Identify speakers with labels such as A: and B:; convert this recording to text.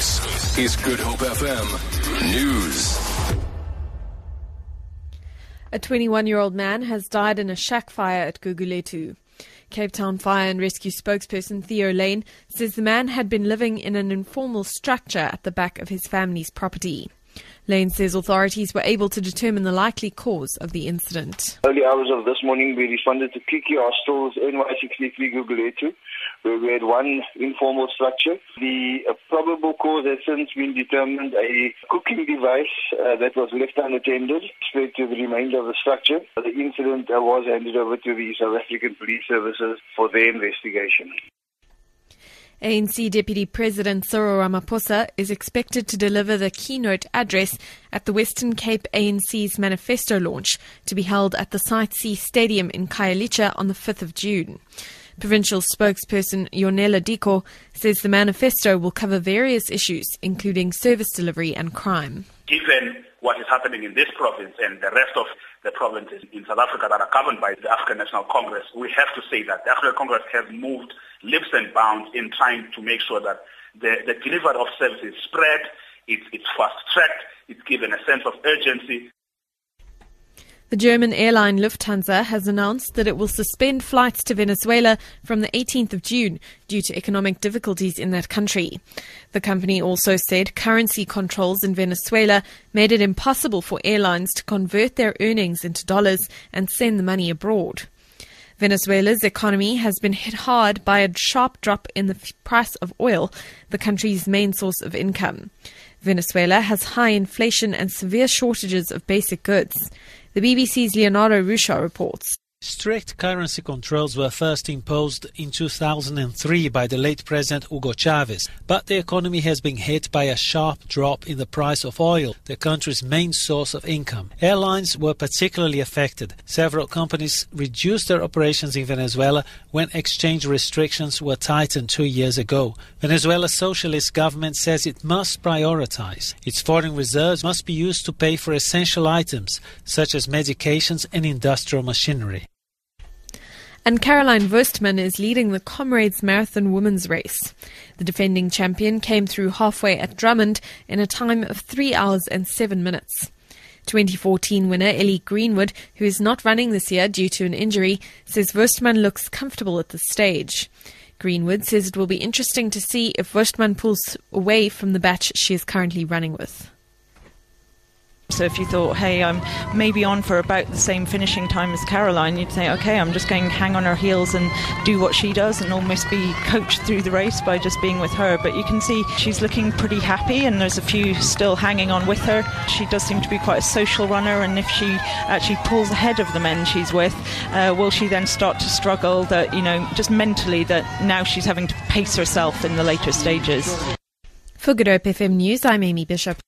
A: This is Good Hope FM News.
B: A 21 year old man has died in a shack fire at Gugulethu. Cape Town Fire and Rescue spokesperson Theo Layne says the man had been living in an informal structure at the back of his family's property. Layne says authorities were able to determine the likely cause of the incident.
C: Early hours of this morning, we responded to Kiki Hostels NY63 Gugulethu, where we had one informal structure. The uh, probable cause has since been determined a cooking device uh, that was left unattended spread to the remainder of the structure. The incident uh, was handed over to the South African Police Services for their investigation.
B: ANC Deputy President Cyril Ramaphosa is expected to deliver the keynote address at the Western Cape ANC's manifesto launch to be held at the Site C Stadium in Khayelitsha on the 5th of June. Provincial spokesperson Yonela Diko says the manifesto will cover various issues, including service delivery and crime.
D: Given what is happening in this province and the rest of the provinces in South Africa that are governed by the African National Congress, we have to say that the African Congress has moved leaps and bounds in trying to make sure that the, the delivery of services spread, it's, it's fast-tracked, it's given a sense of urgency.
B: The German airline Lufthansa has announced that it will suspend flights to Venezuela from the 18th of June due to economic difficulties in that country. The company also said currency controls in Venezuela made it impossible for airlines to convert their earnings into dollars and send the money abroad. Venezuela's economy has been hit hard by a sharp drop in the price of oil, the country's main source of income. Venezuela has high inflation and severe shortages of basic goods. The BBC's Leonardo Rocha reports.
E: Strict currency controls were first imposed in 2003 by the late President Hugo Chavez, but the economy has been hit by a sharp drop in the price of oil, the country's main source of income. Airlines were particularly affected. Several companies reduced their operations in Venezuela when exchange restrictions were tightened two years ago. Venezuela's socialist government says it must prioritize. Its foreign reserves must be used to pay for essential items such as medications and industrial machinery.
B: And Caroline Wostmann is leading the Comrades Marathon Women's Race. The defending champion came through halfway at Drummond in a time of 3 hours and 7 minutes. 2014 winner Ellie Greenwood, who is not running this year due to an injury, says Wostmann looks comfortable at this stage. Greenwood says it will be interesting to see if Wostmann pulls away from the batch she is currently running with.
F: So if you thought, hey, I'm maybe on for about the same finishing time as Caroline, you'd say, okay, I'm just going to hang on her heels and do what she does and almost be coached through the race by just being with her. But you can see she's looking pretty happy and there's a few still hanging on with her. She does seem to be quite a social runner and if she actually pulls ahead of the men she's with, uh, will she then start to struggle that, you know, just mentally that now she's having to pace herself in the later stages?
B: For Good Hope FM News, I'm Amy Bishop.